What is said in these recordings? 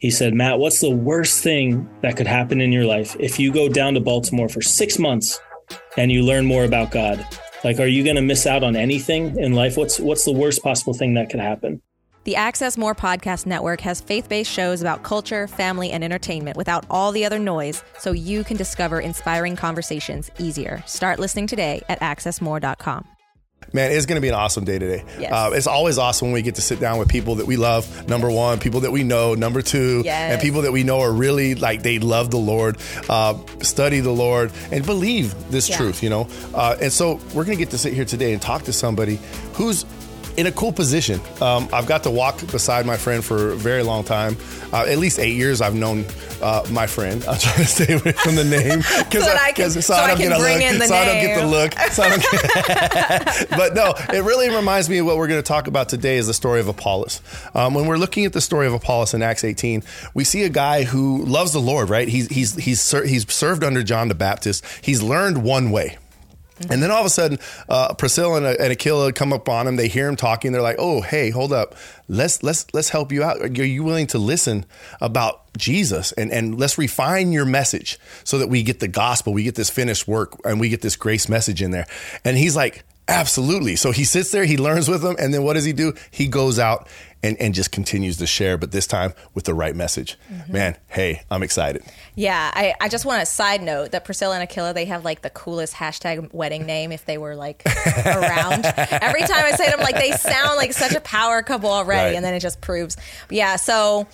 He said, Matt, what's the worst thing that could happen in your life if you go down to Baltimore for six months and you learn more about God? Like, are you going to miss out on anything in life? What's what's the worst possible thing that could happen? The Access More Podcast Network has faith based shows about culture, family, and entertainment without all the other noise so you can discover inspiring conversations easier. Start listening today at accessmore.com. Man, it's going to be an awesome day today. Yes. Uh, it's always awesome when we get to sit down with people that we love. Number one, people that we know. Number two, Yes. and people that we know are really like they love the Lord, uh, study the Lord, and believe this Yeah. truth. You know, uh, and so we're going to get to sit here today and talk to somebody who's in a cool position. Um, I've got to walk beside my friend for a very long time. Uh, at least eight years I've known uh, my friend. I'm trying to stay away from the name because that I can- so I can bring in the so I don't get the look. So I don't get, but no, it really reminds me of what we're going to talk about today is the story of Apollos. Um, when we're looking at the story of Apollos in Acts 18, we see a guy who loves the Lord, right? He's he's he's ser- he's served under John the Baptist. He's learned one way. And then all of a sudden, uh, Priscilla and, and Aquila come up on him. They hear him talking. They're like, "Oh, hey, hold up. Let's let's let's help you out. Are you willing to listen about Jesus and and let's refine your message so that we get the gospel, we get this finished work, and we get this grace message in there." And he's like, "Absolutely." So he sits there, he learns with them, and then what does he do? He goes out and and just continues to share, but this time with the right message. Man, hey, I'm excited. Yeah, I, I just want to side note that Priscilla and Aquila, they have like the coolest hashtag wedding name if they were like around. Every time I say it, I'm like, they sound like such a power couple already. Right. And then it just proves. Yeah, so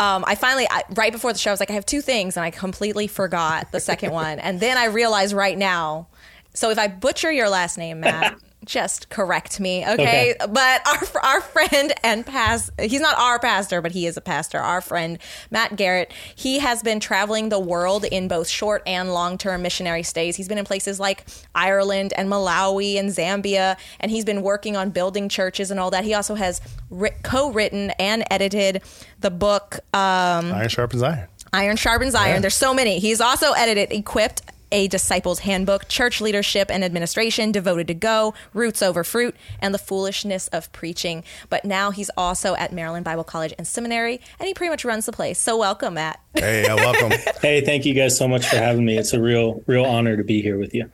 um, I finally, I, right before the show, I was like, I have two things. And I completely forgot the second one. And then I realized right now. So if I butcher your last name, Matt. Just correct me, okay? Okay. But our our friend and past he's not our pastor, but he is a pastor. Our friend Matt Gehret, he has been traveling the world in both short and long term missionary stays. He's been in places like Ireland and Malawi and Zambia, and he's been working on building churches and all that. He also has writ- co-written and edited the book um, Iron sharpens iron. Iron Sharpens Iron. Yeah. There's so many. He's also edited Equipped, a disciple's handbook, church leadership and administration, devoted to go, roots over fruit, and the foolishness of preaching. But now he's also at Maryland Bible College and Seminary, and he pretty much runs the place. So welcome, Matt. Hey, welcome. Hey, thank you guys so much for having me. It's a real, real honor to be here with you.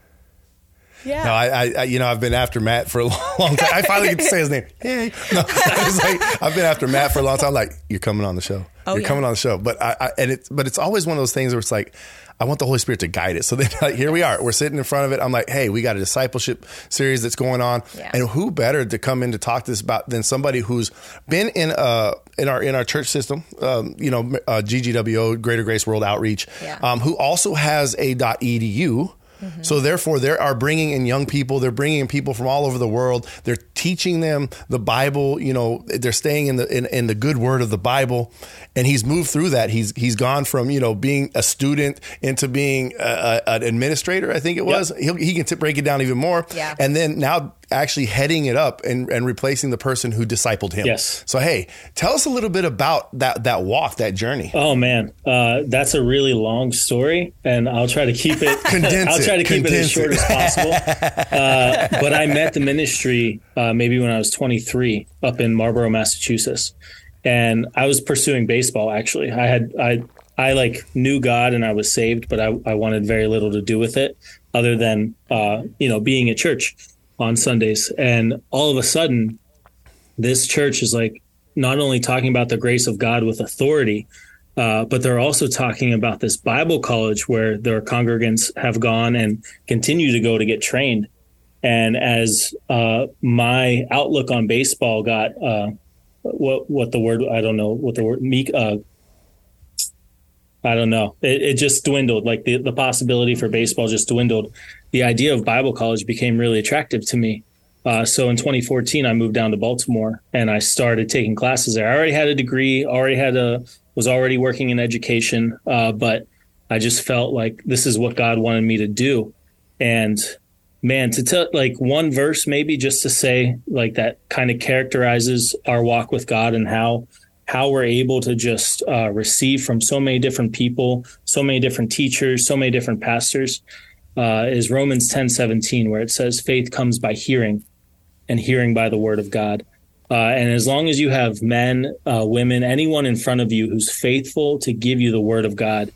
Yeah. No, I, I, you know, I've been after Matt for a long time. I finally get to say his name. Hey, no, like I've been after Matt for a long time. Like, you're coming on the show. Oh, you're yeah. coming on the show. But I, I, and it's, but it's always one of those things where it's like, I want the Holy Spirit to guide it. So then, like, here we are. We're sitting in front of it. I'm like, hey, we got a discipleship series that's going on, Yeah. and who better to come in to talk to this about than somebody who's been in uh in our in our church system, um, you know, uh, GGWO, Greater Grace World Outreach, Yeah. um, who also has a .edu. Mm-hmm. So therefore, they are bringing in young people. They're bringing in people from all over the world. They're teaching them the Bible. You know, they're staying in the in, in the good word of the Bible. And he's moved through that. He's he's gone from you know being a student into being a, a, an administrator. I think it was. He'll, he can t- break it down even more. Yeah. And then now actually heading it up and, and replacing the person who discipled him. Yes. So hey, tell us a little bit about that that walk, that journey. Oh man, uh, that's a really long story, and I'll try to keep it. Condense I'll try to keep it Condense as short it. as possible. Uh, but I met the ministry uh, maybe when I was 23 up in Marlborough, Massachusetts, and I was pursuing baseball. Actually, I had I I like knew God and I was saved, but I, I wanted very little to do with it other than uh, you know being at church on Sundays. And all of a sudden, this church is like not only talking about the grace of God with authority, uh, but they're also talking about this Bible college where their congregants have gone and continue to go to get trained. And as uh, my outlook on baseball got uh, what what the word I don't know what the word meek uh, I don't know it, it just dwindled like the the possibility for baseball just dwindled. The idea of Bible college became really attractive to me. Uh, so in 2014, I moved down to Baltimore and I started taking classes there. I already had a degree, already had a was already working in education, uh, but I just felt like this is what God wanted me to do. And man, to tell like one verse, maybe just to say like that kind of characterizes our walk with God and how how we're able to just uh, receive from so many different people, so many different teachers, so many different pastors. Uh, is Romans ten seventeen, where it says, "Faith comes by hearing, and hearing by the word of God." Uh, and as long as you have men, uh, women, anyone in front of you who's faithful to give you the word of God,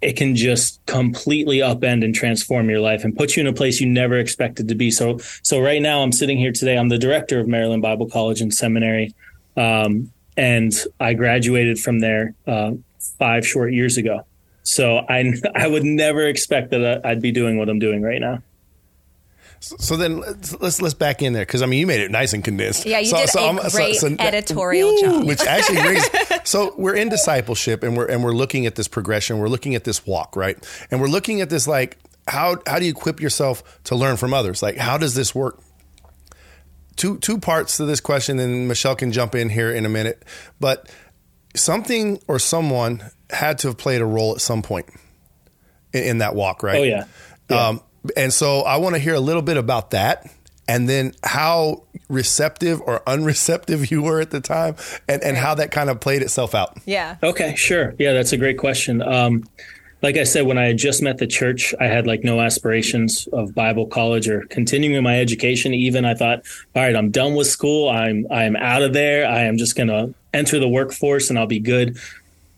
it can just completely upend and transform your life and put you in a place you never expected to be. So, so right now I'm sitting here today. I'm the director of Maryland Bible College and Seminary, um, and I graduated from there uh, five short years ago. So I I would never expect that I'd be doing what I'm doing right now. So then let's let's, let's back in there because I mean you made it nice and condensed. Yeah, you so, did so a I'm- great so- so- editorial Ooh, job. Which actually brings. so we're in discipleship and we're and we're looking at this progression. We're looking at this walk, right? And we're looking at this like how how do you equip yourself to learn from others? Like how does this work? Two two parts to this question, and Michelle can jump in here in a minute. But something or someone had to have played a role at some point in, in that walk, right? Oh yeah. Yeah. Um, and so I want to hear a little bit about that and then how receptive or unreceptive you were at the time and, and how that kind of played itself out. Yeah. Okay, sure. Yeah, that's a great question. Um, like I said, when I had just met the church, I had like no aspirations of Bible college or continuing my education. Even I thought, all right, I'm done with school. I'm I'm out of there. I am just gonna enter the workforce and I'll be good.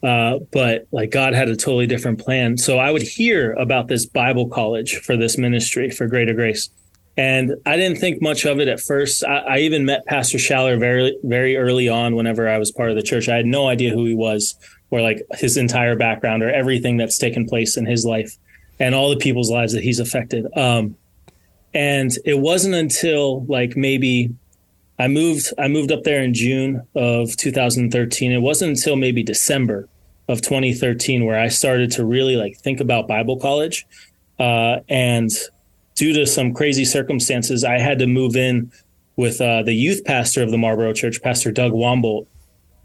Uh, but like God had a totally different plan. So I would hear about this Bible college for this ministry for Greater Grace. And I didn't think much of it at first. I, I even met Pastor Schaller very, very early on whenever I was part of the church. I had no idea who he was or like his entire background or everything that's taken place in his life and all the people's lives that he's affected. Um, and it wasn't until like maybe I moved I moved up there in June of 2013. It wasn't until maybe December of 2013 where I started to really like think about Bible college. Uh, and due to some crazy circumstances, I had to move in with uh, the youth pastor of the Marlboro Church, Pastor Doug Wombolt.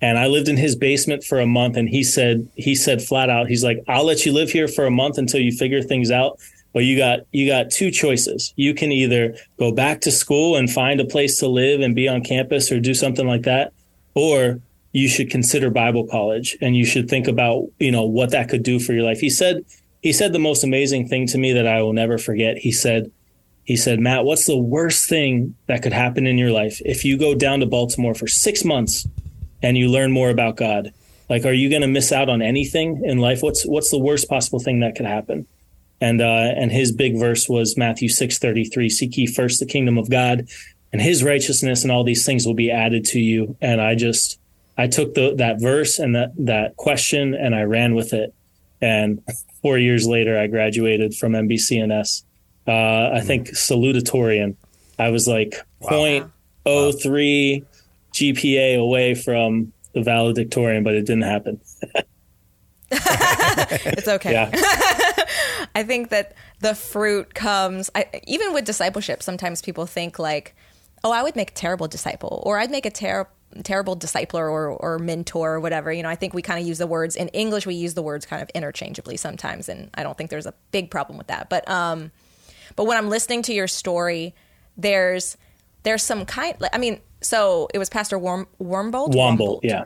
And I lived in his basement for a month, and he said he said flat out, he's like, "I'll let you live here for a month until you figure things out." But you got you got two choices. You can either go back to school and find a place to live and be on campus or do something like that, or you should consider Bible college and you should think about, you know, what that could do for your life. He said he said the most amazing thing to me that I will never forget. He said he said, "Matt, what's the worst thing that could happen in your life if you go down to Baltimore for 6 months and you learn more about God? Like are you going to miss out on anything in life? What's what's the worst possible thing that could happen?" And uh, and his big verse was Matthew six thirty three: "Seek ye first the kingdom of God, and His righteousness, and all these things will be added to you." And I just I took the, that verse and that that question and I ran with it. And four years later, I graduated from MBCNS. Uh, I think salutatorian. I was like point oh three GPA away from the valedictorian, but it didn't happen. It's okay. Yeah. I think that the fruit comes I, even with discipleship. Sometimes people think like, "Oh, I would make a terrible disciple," or "I'd make a ter- terrible discipler or, or mentor or whatever." You know, I think we kind of use the words in English. We use the words kind of interchangeably sometimes, and I don't think there's a big problem with that. But um, but when I'm listening to your story, there's there's some kind. I mean, so it was Pastor Worm, Wormbold. Yeah.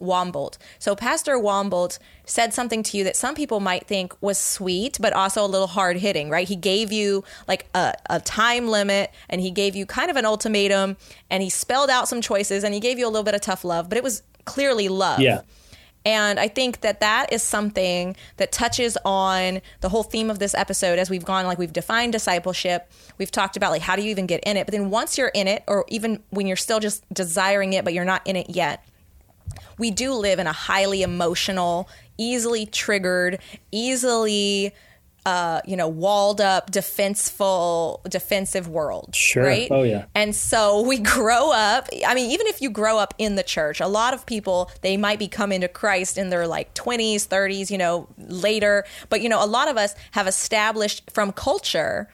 Wombolt. So Pastor Wombolt said something to you that some people might think was sweet, but also a little hard hitting, right? He gave you like a, a time limit and he gave you kind of an ultimatum and he spelled out some choices and he gave you a little bit of tough love, but it was clearly love. Yeah. And I think that that is something that touches on the whole theme of this episode as we've gone, like we've defined discipleship. We've talked about like how do you even get in it? But then once you're in it, or even when you're still just desiring it, but you're not in it yet, we do live in a highly emotional, easily triggered, easily uh, you know, walled up, defenseful, defensive world. Sure. Right? Oh, yeah. And so we grow up. I mean, even if you grow up in the church, a lot of people, they might be coming to Christ in their like 20s, 30s, you know, later. But, you know, a lot of us have established from culture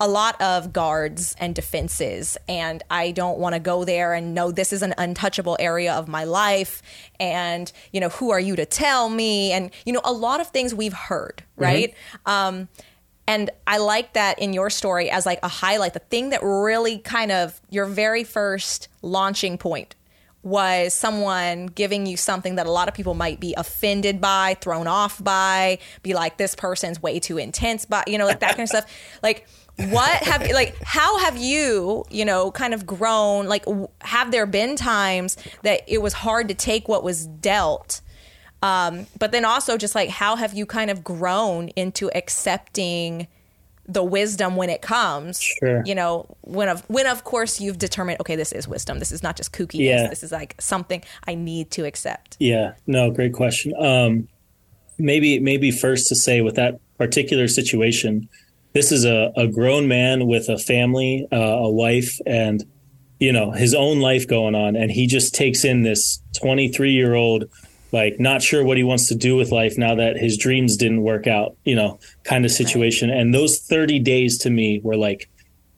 a lot of guards and defenses and i don't want to go there and know this is an untouchable area of my life and you know who are you to tell me? And you know a lot of things we've heard right? Um, and i like that in your story as like a highlight the thing that really kind of your very first launching point was someone giving you something that a lot of people might be offended by, thrown off by, be like, this person's way too intense, but you know, like that kind of stuff. Like, what have like how have you you know kind of grown like have there been times that it was hard to take what was dealt um but then also just like how have you kind of grown into accepting the wisdom when it comes. Sure. You know, when of when of course you've determined, okay, this is wisdom. This is not just kookiness. Yeah. This is like something I need to accept. Yeah, no, great question. Um, maybe maybe first to say with that particular situation, this is a, a grown man with a family, uh, a wife, and you know his own life going on, and he just takes in this twenty three year old like not sure what he wants to do with life now that his dreams didn't work out, you know, kind of situation. And those 30 days to me were like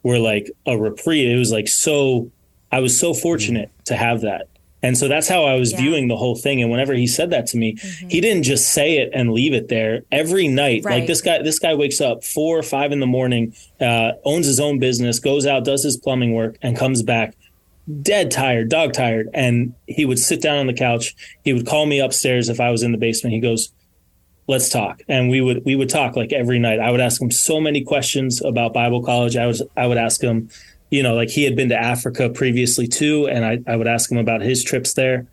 were like a reprieve. It was like so I was so fortunate to have that. And so that's how I was Yeah. viewing the whole thing. And whenever he said that to me, he didn't just say it and leave it there. Every night, Right. like this guy, this guy wakes up four or five in the morning, uh, owns his own business, goes out, does his plumbing work, and comes back dead tired, dog tired. And he would sit down on the couch. He would call me upstairs if I was in the basement. He goes, let's talk. And we would, we would talk like every night. I would ask him so many questions about Bible college. I was, I would ask him, you know, like he had been to Africa previously too. And I, I would ask him about his trips there.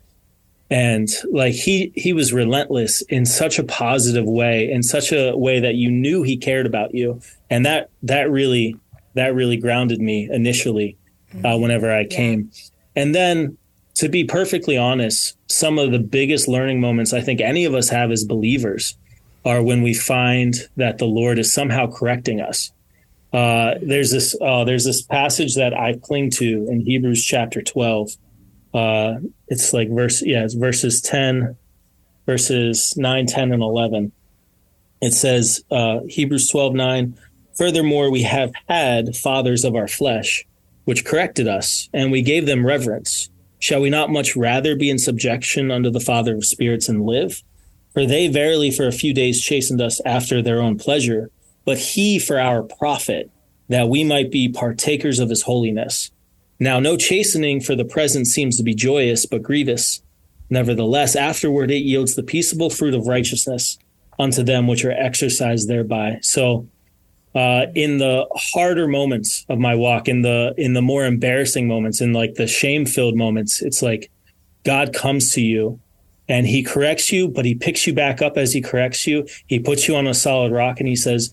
And like he, he was relentless in such a positive way, in such a way that you knew he cared about you. And that, that really, that really grounded me initially uh, whenever I came. And then, to be perfectly honest, some of the biggest learning moments I think any of us have as believers are when we find that the Lord is somehow correcting us. Uh, there's this uh, there's this passage that I cling to in Hebrews chapter 12. Uh, it's like verse yeah, it's verses 10, verses 9, 10, and 11. It says uh, Hebrews 12, 9. Furthermore, we have had fathers of our flesh, which corrected us, and we gave them reverence. Shall we not much rather be in subjection unto the Father of spirits and live? For they verily for a few days chastened us after their own pleasure, but he for our profit, that we might be partakers of his holiness. Now no chastening for the present seems to be joyous, but grievous. Nevertheless, afterward it yields the peaceable fruit of righteousness unto them which are exercised thereby. So uh, in the harder moments of my walk, in the in the more embarrassing moments, in like the shame filled moments, it's like God comes to you and he corrects you, but he picks you back up as he corrects you. He puts you on a solid rock and he says,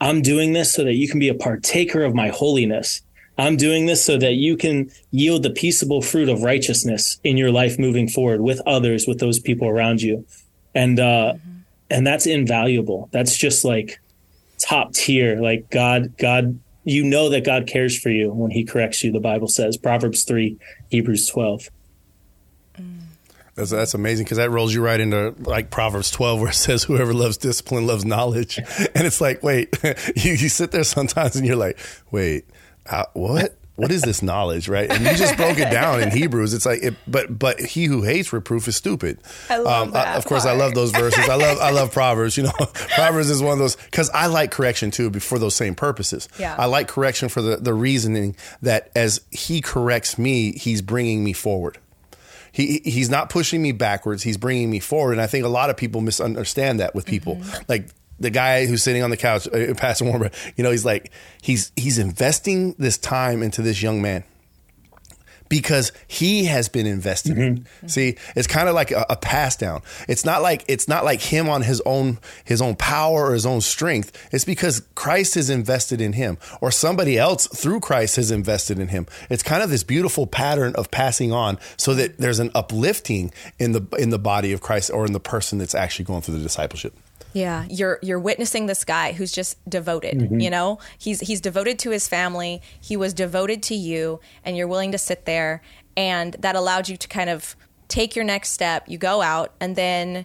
I'm doing this so that you can be a partaker of my holiness. I'm doing this so that you can yield the peaceable fruit of righteousness in your life moving forward with others, with those people around you. And uh and that's invaluable. That's just like top tier. Like God, God, you know that God cares for you when he corrects you, the Bible says. Proverbs 3, Hebrews 12. Mm. That's, that's amazing because that rolls you right into like Proverbs 12, where it says, Whoever loves discipline loves knowledge. And it's like, wait, you, you sit there sometimes and you're like, wait, how, what? What is this knowledge, right? And you just broke it down in Hebrews. It's like, it, but but he who hates reproof is stupid. I love um, that of course, I love those verses. I love I love Proverbs. You know, Proverbs is one of those because I like correction too, for those same purposes. Yeah. I like correction for the the reasoning that as he corrects me, he's bringing me forward he he's not pushing me backwards he's bringing me forward and i think a lot of people misunderstand that with people mm-hmm. like the guy who's sitting on the couch uh, pastor warmer you know he's like he's he's investing this time into this young man because he has been invested in. See, it's kind of like a, a pass down. It's not like it's not like him on his own his own power or his own strength. It's because Christ has invested in him, or somebody else through Christ has invested in him. It's kind of this beautiful pattern of passing on, so that there's an uplifting in the in the body of Christ or in the person that's actually going through the discipleship. Yeah, you're you're witnessing this guy who's just devoted. You know, he's he's devoted to his family. He was devoted to you, and you're willing to sit there, and that allowed you to kind of take your next step. You go out, and then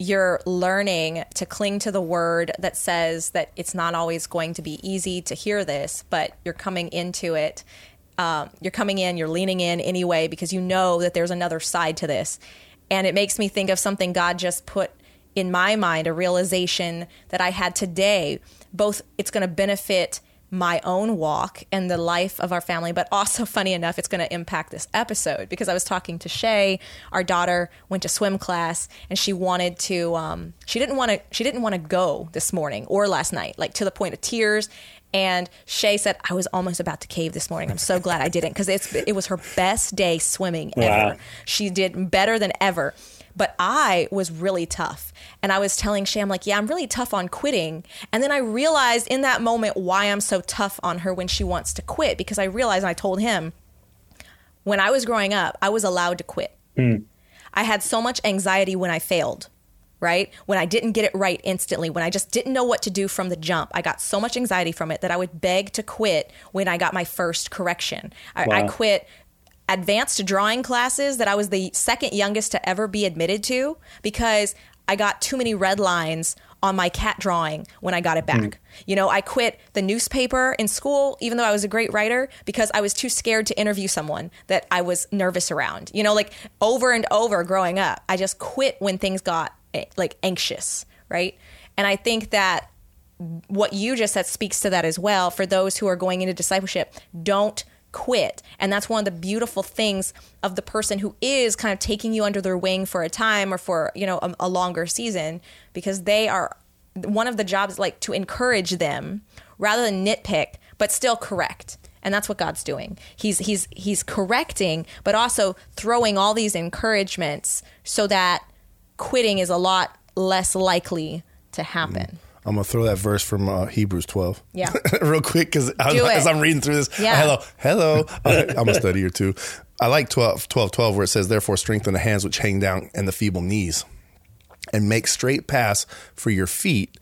you're learning to cling to the word that says that it's not always going to be easy to hear this, but you're coming into it. Um, you're coming in, you're leaning in anyway because you know that there's another side to this. And it makes me think of something God just put in my mind, a realization that I had today. Both it's going to benefit my own walk and the life of our family, but also, funny enough, it's going to impact this episode because I was talking to Shay. Our daughter went to swim class, and she wanted to. Um, she didn't want to. She didn't want to go this morning or last night, like to the point of tears. And Shay said, "I was almost about to cave this morning. I'm so glad I didn't because it's it was her best day swimming ever. Wow. She did better than ever." But I was really tough. And I was telling Shay, I'm like, yeah, I'm really tough on quitting. And then I realized in that moment why I'm so tough on her when she wants to quit because I realized, and I told him, when I was growing up, I was allowed to quit. Hmm. I had so much anxiety when I failed, right? When I didn't get it right instantly, when I just didn't know what to do from the jump. I got so much anxiety from it that I would beg to quit when I got my first correction. I, I quit advanced drawing classes that I was the second youngest to ever be admitted to because I got too many red lines on my cat drawing when I got it back. You know, I quit the newspaper in school, even though I was a great writer, because I was too scared to interview someone that I was nervous around. You know, like over and over growing up, I just quit when things got eh, like anxious, right? And I think that what you just said speaks to that as well for those who are going into discipleship don't quit and that's one of the beautiful things of the person who is kind of taking you under their wing for a time or for you know a, a longer season because they are one of the jobs like to encourage them rather than nitpick but still correct and that's what God's doing. He's he's he's correcting but also throwing all these encouragements so that quitting is a lot less likely to happen. I'm gonna throw that verse from uh, Hebrews 12. Yeah. real quick because as I'm reading through this, Yeah. hello, hello. Okay, I'm a studier too. I like 12, 12, 12 where it says, "Therefore strengthen the hands which hang down and the feeble knees, and make straight paths for your feet,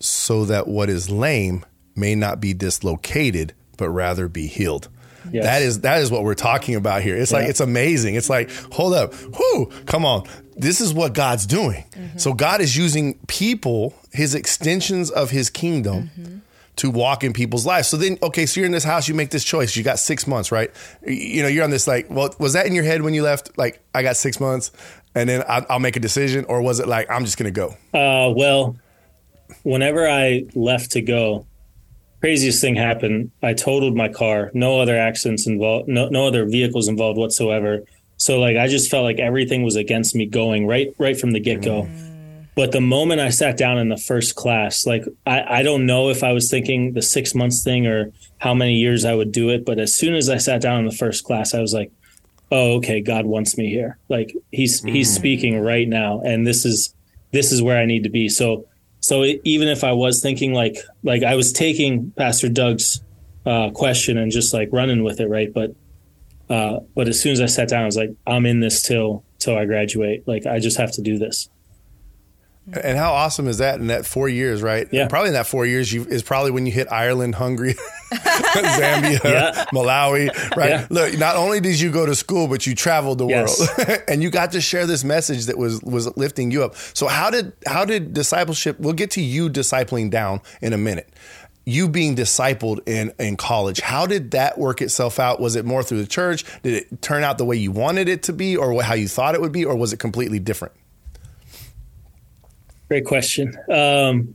so that what is lame may not be dislocated, but rather be healed." Yes. That is that is what we're talking about here. It's like it's amazing. It's like, hold up, whoo, come on. This is what God's doing. So God is using people, his extensions of his kingdom, to walk in people's lives. So then, okay, so you're in this house, you make this choice. You got six months, right? You know, you're on this like, well, was that in your head when you left? Like, I got six months, and then I, I'll make a decision, or was it like I'm just gonna go? Uh, well, whenever I left to go, craziest thing happened. I totaled my car. No other accidents involved. No, no other vehicles involved whatsoever. So like I just felt like everything was against me going right right from the get go. But the moment I sat down in the first class, like I, I don't know if I was thinking the six months thing or how many years I would do it. But as soon as I sat down in the first class, I was like, oh, okay, God wants me here. Like he's he's speaking right now, and this is this is where I need to be. So so it, even if I was thinking like like I was taking Pastor Doug's uh, question and just like running with it, right? But uh, but as soon as I sat down, I was like, I'm in this till till I graduate. Like I just have to do this. And how awesome is that in that four years, right? Yeah. And probably in that four years you, is probably when you hit Ireland, Hungary, Zambia, Yeah. Malawi, right? Yeah. Look, not only did you go to school, but you traveled the Yes. world and you got to share this message that was was lifting you up. So how did how did discipleship we'll get to you discipling down in a minute. You being discipled in in college, how did that work itself out? Was it more through the church? Did it turn out the way you wanted it to be, or how you thought it would be, or was it completely different? Great question. Um,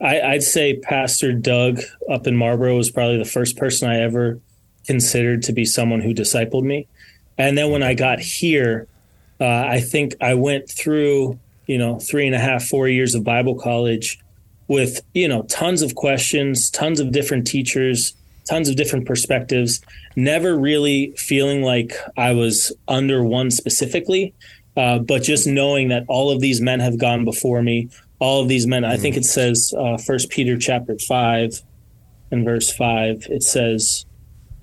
I, I'd say Pastor Doug up in Marlboro was probably the first person I ever considered to be someone who discipled me. And then when I got here, uh, I think I went through, you know, three and a half, four years of Bible college with, you know, tons of questions, tons of different teachers, tons of different perspectives, never really feeling like I was under one specifically. Uh, but just knowing that all of these men have gone before me, all of these men, I think it says, uh, First Peter chapter five and verse five, it says,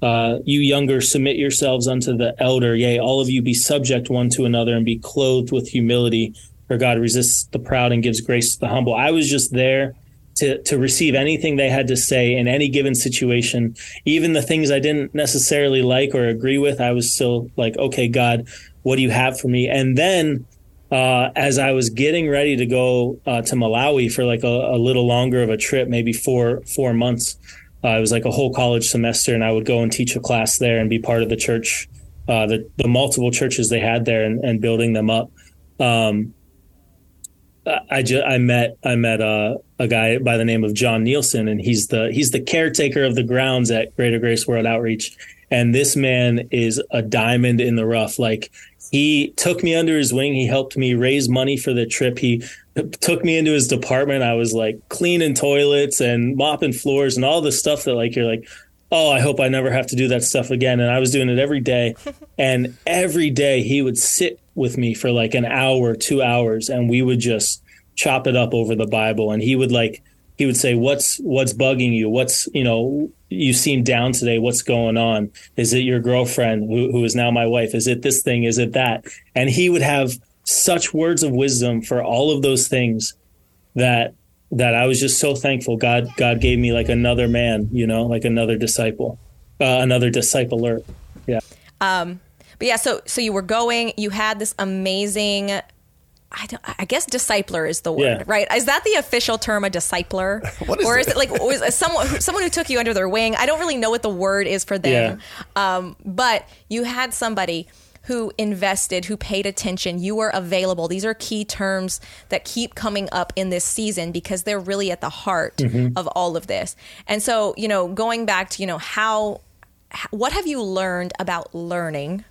uh, "You younger, submit yourselves unto the elder; yea, all of you be subject one to another, and be clothed with humility. For God resists the proud and gives grace to the humble." I was just there to to receive anything they had to say in any given situation, even the things I didn't necessarily like or agree with. I was still like, "Okay, God, what do you have for me?" And then uh, as I was getting ready to go uh, to Malawi for like a, a little longer of a trip, maybe four four months. Uh, it was like a whole college semester, and I would go and teach a class there and be part of the church, uh, the the multiple churches they had there, and, and building them up. Um, I just I met I met uh, a guy by the name of John Nielsen, and he's the he's the caretaker of the grounds at Greater Grace World Outreach. And this man is a diamond in the rough. Like he took me under his wing. He helped me raise money for the trip. He took me into his department. I was like cleaning toilets and mopping floors and all the stuff that like you're like, oh, I hope I never have to do that stuff again. And I was doing it every day. and every day he would sit with me for like an hour, two hours, and we would just chop it up over the Bible. And he would like, he would say, what's, what's bugging you? What's, you know, you seem down today. What's going on? Is it your girlfriend who, who is now my wife? Is it this thing? Is it that? And he would have such words of wisdom for all of those things that that I was just so thankful. God God gave me like another man, you know, like another disciple, uh, another discipler. Yeah. Um, but yeah, so so you were going. You had this amazing. I, don't, I guess discipler is the word, Yeah. right? Is that the official term, a discipler? What is or is it? it like was it someone who, someone who took you under their wing? I don't really know what the word is for them, um, but you had somebody who invested, who paid attention. You were available. These are key terms that keep coming up in this season because they're really at the heart of all of this. And so, you know, going back to you know how, what have you learned about learning?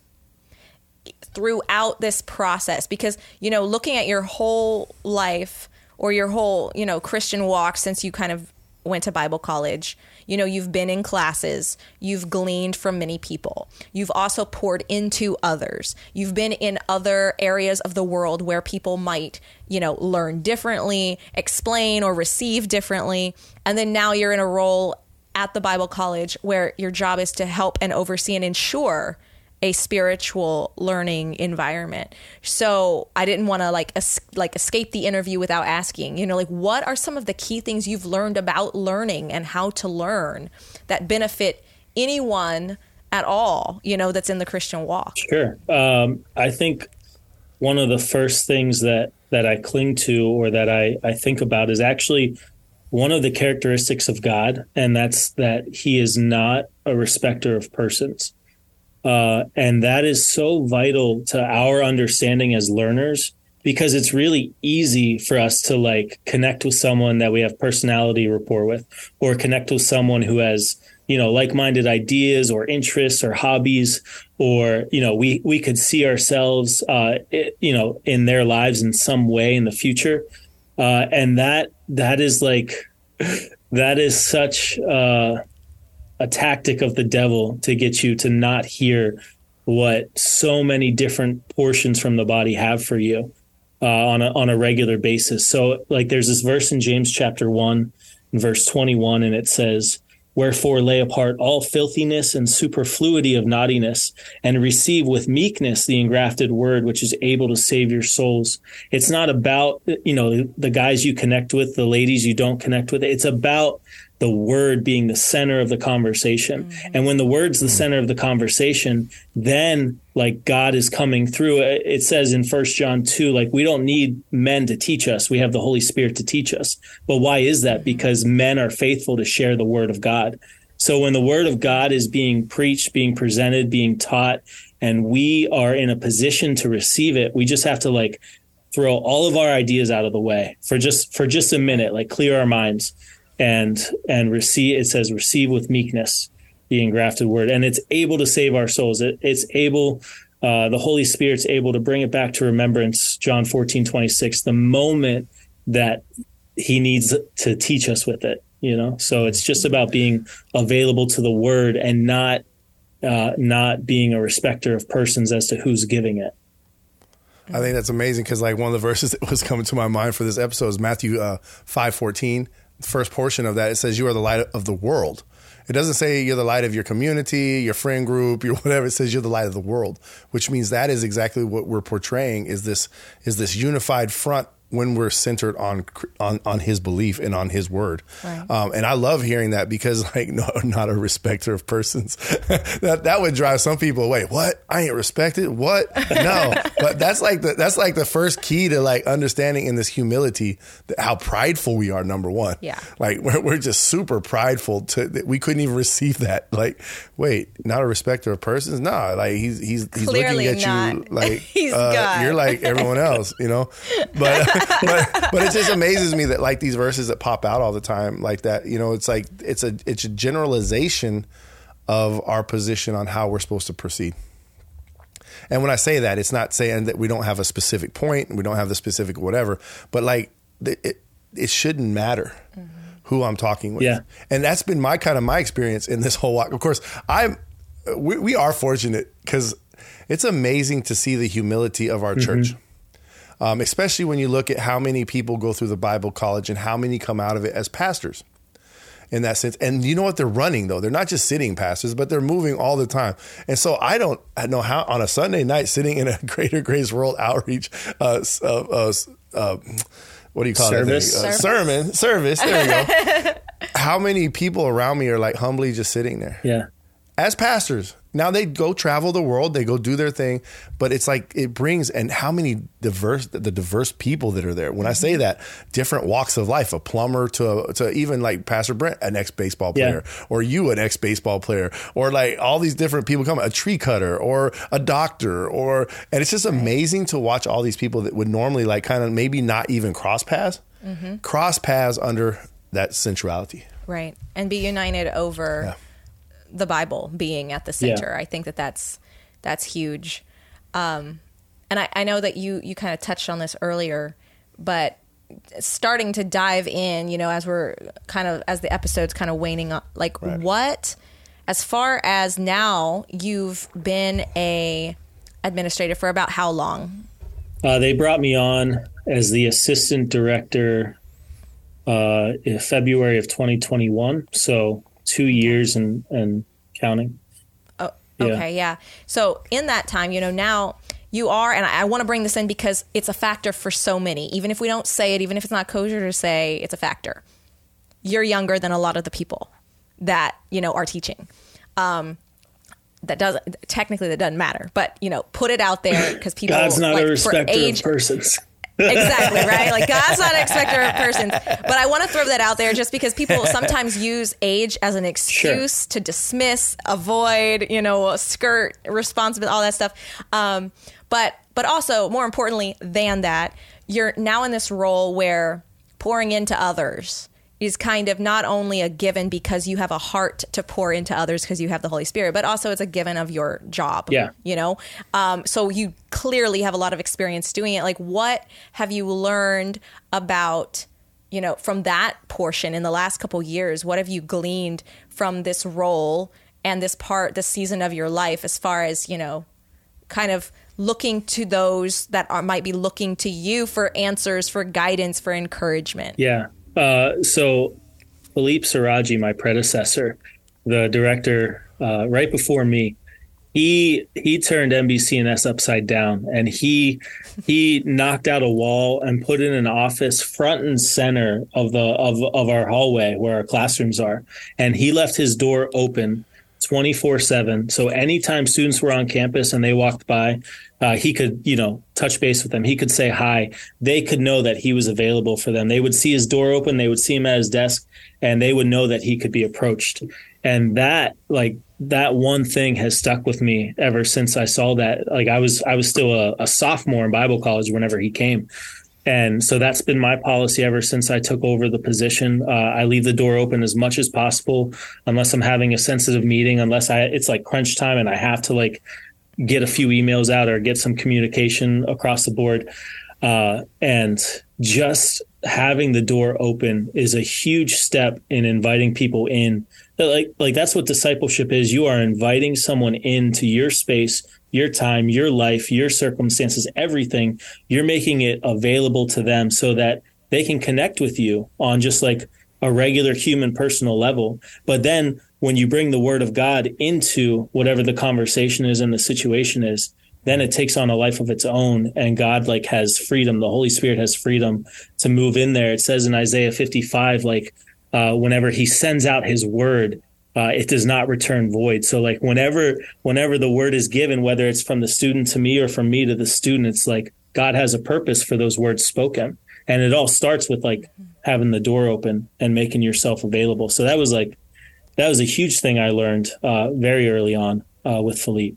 Throughout this process because you know looking at your whole life or your whole you know christian walk since you kind of went to bible college you know you've been in classes you've gleaned from many people you've also poured into others you've been in other areas of the world where people might you know learn differently explain or receive differently and then now you're in a role at the bible college where your job is to help and oversee and ensure a spiritual learning environment. So I didn't want to like es- like escape the interview without asking, you know, like what are some of the key things you've learned about learning and how to learn that benefit anyone at all, you know, that's in the Christian walk? Sure. Um, I think one of the first things that that I cling to or that I, I think about is actually one of the characteristics of God, and that's that He is not a respecter of persons. Uh, and that is so vital to our understanding as learners because it's really easy for us to like connect with someone that we have personality rapport with or connect with someone who has you know like-minded ideas or interests or hobbies or you know we we could see ourselves uh it, you know in their lives in some way in the future. Uh and that that is like that is such uh a tactic of the devil to get you to not hear what so many different portions from the body have for you uh, on a on a regular basis. So, like, there's this verse in James chapter one, verse twenty one, and it says, "Wherefore lay apart all filthiness and superfluity of naughtiness, and receive with meekness the engrafted word, which is able to save your souls." It's not about you know the guys you connect with, the ladies you don't connect with. It's about the word being the center of the conversation. Mm-hmm. And when the word's the mm. center of the conversation, then like God is coming through. It says in First John 2, like we don't need men to teach us. We have the Holy Spirit to teach us. But why is that? Mm-hmm. Because men are faithful to share the word of God. So when the word of God is being preached, being presented, being taught, and we are in a position to receive it, we just have to like throw all of our ideas out of the way for just for just a minute, like clear our minds and and receive it says receive with meekness the engrafted word. And it's able to save our souls. It, it's able uh, the holy spirit's able to bring it back to remembrance john 14 26 the moment that he needs to teach us with it you know? So it's just about being available to the word and not uh, not being a respecter of persons as to who's giving it. I think that's amazing because like one of the verses that was coming to my mind for this episode is matthew uh, 5 14 first portion of that it says, "You are the light of the world." It doesn't say you're the light of your community, your friend group, your whatever. It says you're the light of the world, which means that is exactly what we're portraying. Is this is this unified front when we're centered on on on His belief and on His word. Right. Um, and I love hearing that because like no, not a respecter of persons. that that would drive some people away. What? I ain't respected. What? No. but that's like the that's like the first key to like understanding in this humility that how prideful we are. Number one. Yeah. Like we're we're just super prideful to that we couldn't even receive that. Like wait, not a respecter of persons. Nah. Like he's he's he's Clearly looking at you like uh, you're like everyone else. You know. But but, but it just amazes me that like these verses that pop out all the time like that. You know, it's like it's a it's a generalization of our position on how we're supposed to proceed. And when I say that, it's not saying that we don't have a specific point, we don't have the specific whatever, but like it, it shouldn't matter mm-hmm. who I'm talking with. Yeah. And that's been my kind of my experience in this whole walk. Of course, I'm we, we are fortunate because it's amazing to see the humility of our mm-hmm. church. Um, especially when you look at how many people go through the Bible college and how many come out of it as pastors in that sense. And you know what? They're running though. They're not just sitting pastors, but they're moving all the time. And so I don't know how on a Sunday night sitting in a Greater Grace World Outreach uh, uh, uh, uh what do you call service. it? Uh, sermon service. There we go. How many people around me are like humbly just sitting there? Yeah. As pastors, now they go travel the world, they go do their thing, but it's like it brings and how many diverse the diverse people that are there. When I say mm-hmm. that, different walks of life, a plumber to to even like Pastor Brent, an ex baseball player, yeah. or you an ex baseball player, or like all these different people come, a tree cutter, or a doctor, or and it's just amazing to watch all these people that would normally like kind of maybe not even cross paths, mm-hmm. cross paths under that sensuality, right, and be united over. Yeah the Bible being at the center. Yeah. I think that that's that's huge. Um, and I, I know that you you kind of touched on this earlier, but starting to dive in, you know, as we're kind of as the episode's kind of waning up, like right. what, as far as now, you've been a administrator for about how long? Uh, they brought me on as the assistant director uh, in February of 2021. So two years and and counting. Oh, okay, yeah. yeah. So in that time, you know, now you are, and I, I want to bring this in because it's a factor for so many. Even if we don't say it, even if it's not kosher to say, it's a factor. You're younger than a lot of the people that you know are teaching. Um, that doesn't technically that doesn't matter, but you know, put it out there because people. God's not like, a respecter age, of persons exactly right like god's not an expecter of persons but i want to throw that out there just because people sometimes use age as an excuse sure. to dismiss avoid you know skirt responsibility all that stuff um, but but also more importantly than that you're now in this role where pouring into others is kind of not only a given because you have a heart to pour into others because you have the Holy Spirit, but also it's a given of your job. Yeah. You know? Um, so you clearly have a lot of experience doing it. Like, what have you learned about, you know, from that portion in the last couple years? What have you gleaned from this role and this part, this season of your life as far as, you know, kind of looking to those that are might be looking to you for answers, for guidance, for encouragement? Yeah. Uh, so Philippe Siraji, my predecessor, the director uh, right before me, he he turned MBCNS upside down, and he he knocked out a wall and put in an office front and center of the of of our hallway where our classrooms are, and he left his door open 24 7 so anytime students were on campus and they walked by uh, he could, you know, touch base with them. He could say hi. They could know that he was available for them. They would see his door open. They would see him at his desk, and they would know that he could be approached. And that, like, that one thing has stuck with me ever since I saw that. Like, I was, I was still a, a sophomore in Bible college whenever he came. And so that's been my policy ever since I took over the position. Uh, I leave the door open as much as possible, unless I'm having a sensitive meeting, unless I it's like crunch time and I have to like get a few emails out or get some communication across the board. Uh, and just having the door open is a huge step in inviting people in. Like, like that's what discipleship is. You are inviting someone into your space, your time, your life, your circumstances, everything. You're making it available to them so that they can connect with you on just like a regular human personal level. But then when you bring the word of God into whatever the conversation is and the situation is, then it takes on a life of its own and God like has freedom. The Holy Spirit has freedom to move in there. It says in Isaiah 55, like, uh, whenever he sends out his word, uh, it does not return void. So like whenever, whenever the word is given, whether it's from the student to me or from me to the student, it's like God has a purpose for those words spoken. And it all starts with like having the door open and making yourself available. So that was like, that was a huge thing I learned uh, very early on uh, with Philippe.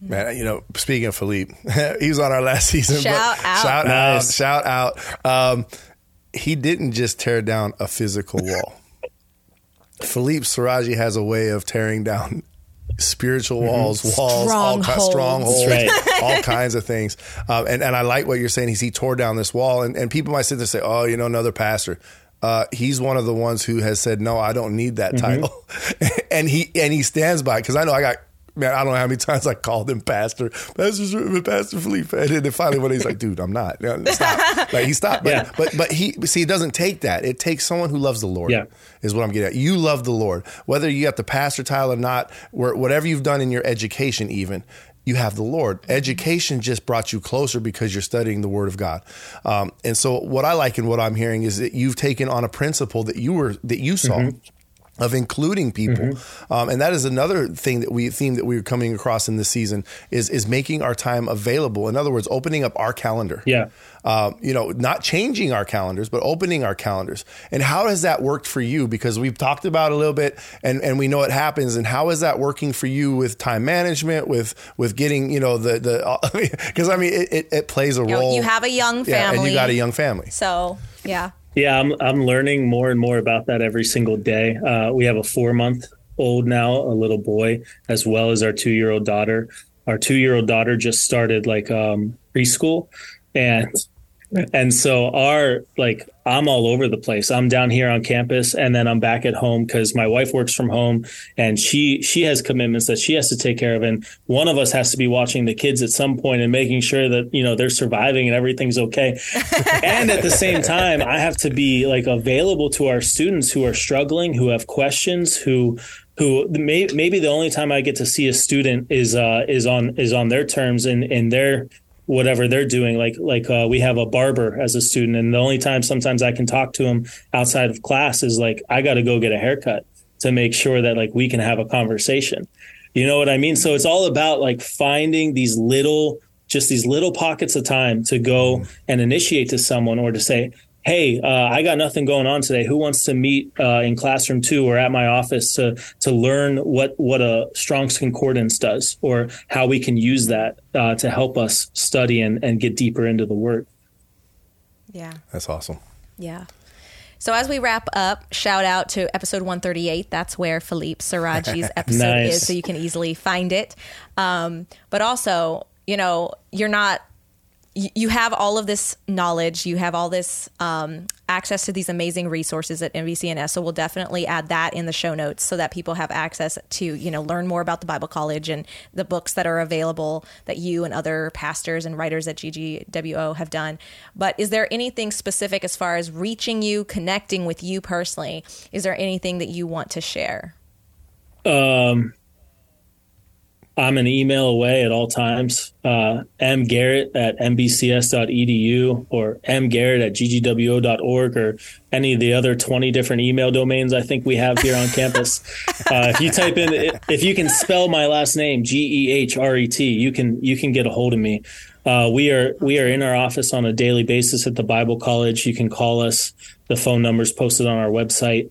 Man, you know, speaking of Philippe, he was on our last season. Shout out. Shout Nice. out. Shout out. Um, he didn't just tear down a physical wall. Philippe Saraji has a way of tearing down spiritual walls, walls, all ki- Strongholds. strongholds, That's all kinds of things. Um, and, and I like what you're saying. Is he tore down this wall, and, and people might sit there and say, "Oh, you know, another pastor." Uh, he's one of the ones who has said, "No, I don't need that title," and he and he stands by it. because I know I got. Man, I don't know how many times I called him Pastor, Pastor, Pastor Philippe, and then finally when he's like, "Dude, I'm not." Stop. Like he stopped, but, Yeah. but but he see, it doesn't take that. It takes someone who loves the Lord. Yeah. is what I'm getting at. You love the Lord, whether you got the pastor title or not. Where whatever you've done in your education, even you have the Lord. Education just brought you closer because you're studying the Word of God. Um, and so, what I like and what I'm hearing is that you've taken on a principle that you were that you saw. Of including people, um, and that is another thing that we theme that we're coming across in this season is is making our time available. In other words, opening up our calendar Yeah. um, you know, not changing our calendars, but opening our calendars. And how has that worked for you? Because we've talked about it a little bit, and, and we know it happens. And how is that working for you with time management, with with getting, you know, the the because I mean, it, it, it plays a You, know, role. you have a young family. yeah, and you got a young family. So, yeah. Yeah, I'm I'm learning more and more about that every single day. Uh, we have a four month old now, a little boy, as well as our two year old daughter. Our two year old daughter just started like um, preschool, and and so our like I'm all over the place. I'm down here on campus, and then I'm back at home because my wife works from home, and she she has commitments that she has to take care of, and one of us has to be watching the kids at some point and making sure that you know they're surviving and everything's okay. and at the same time, I have to be like available to our students who are struggling, who have questions, who who may, maybe the only time I get to see a student is uh, is on is on their terms and in their whatever they're doing. Like like uh, we have a barber as a student, and the only time sometimes I can talk to him outside of class is like I got to go get a haircut to make sure that like we can have a conversation. You know what I mean? So it's all about like finding these little just these little pockets of time to go and initiate to someone or to say, hey, uh, I got nothing going on today. Who wants to meet uh, in classroom two or at my office to to learn what what a Strong's Concordance does or how we can use that uh, to help us study and, and get deeper into the Word. Yeah. That's awesome. Yeah. So as we wrap up, shout out to episode 138. That's where Philippe Saraji's episode Nice. is, so you can easily find it. Um, but also, you know, you're not. You have all of this knowledge. You have all this um, access to these amazing resources at MBCNS. So we'll definitely add that in the show notes so that people have access to you know learn more about the Bible College and the books that are available that you and other pastors and writers at GGWO have done. But is there anything specific as far as reaching you, connecting with you personally? Is there anything that you want to share? Um, I'm an email away at all times. Uh, mgehret at mbcs.edu or mgehret at ggwo.org or any of the other 20 different email domains I think we have here on campus. Uh, if you type in, if you can spell my last name, G E H R E T, you can, you can get a hold of me. Uh, we are we are in our office on a daily basis at the Bible College. You can call us. The phone number's posted on our website.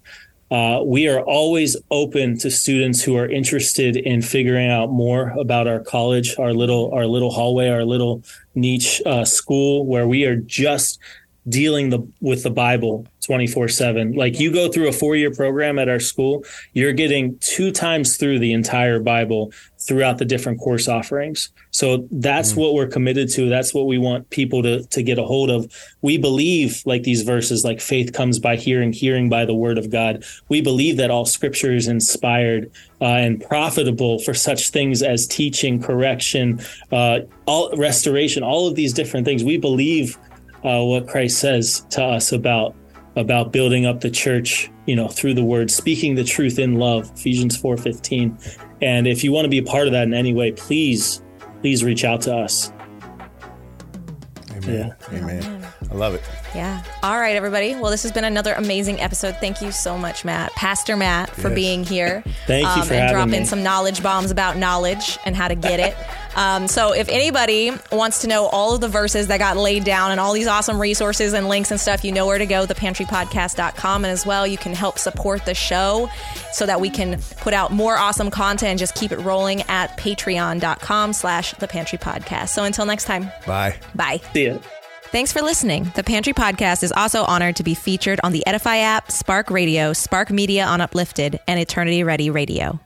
Uh, we are always open to students who are interested in figuring out more about our college, our little our little hallway, our little niche uh, school, where we are just dealing the, with the Bible 24 7. Like you go through a four year program at our school, you're getting two times through the entire Bible throughout the different course offerings. So that's what we're committed to. That's what we want people to, to get a hold of. We believe, like these verses, like faith comes by hearing, hearing by the word of God. We believe that all scripture is inspired uh, and profitable for such things as teaching, correction, uh, all restoration, all of these different things. We believe uh, what Christ says to us about about building up the church, you know, through the word, speaking the truth in love, Ephesians 4:15. And if you want to be a part of that in any way, please please reach out to us. Amen. Amen. I love it. Yeah. All right, everybody. Well, this has been another amazing episode. Thank you so much, Matt, Pastor Matt, for Yes. being here. Thank you for and having dropping me. some knowledge bombs about knowledge and how to get it. Um, so, if anybody wants to know all of the verses that got laid down and all these awesome resources and links and stuff, you know where to go, thepantrypodcast.com. And as well, you can help support the show so that we can put out more awesome content and just keep it rolling at patreon.com slash thepantrypodcast. So, until next time, Bye. bye. See ya. Thanks for listening. The Pantry Podcast is also honored to be featured on the Edify app, Spark Radio, Spark Media on Uplifted, and Eternity Ready Radio.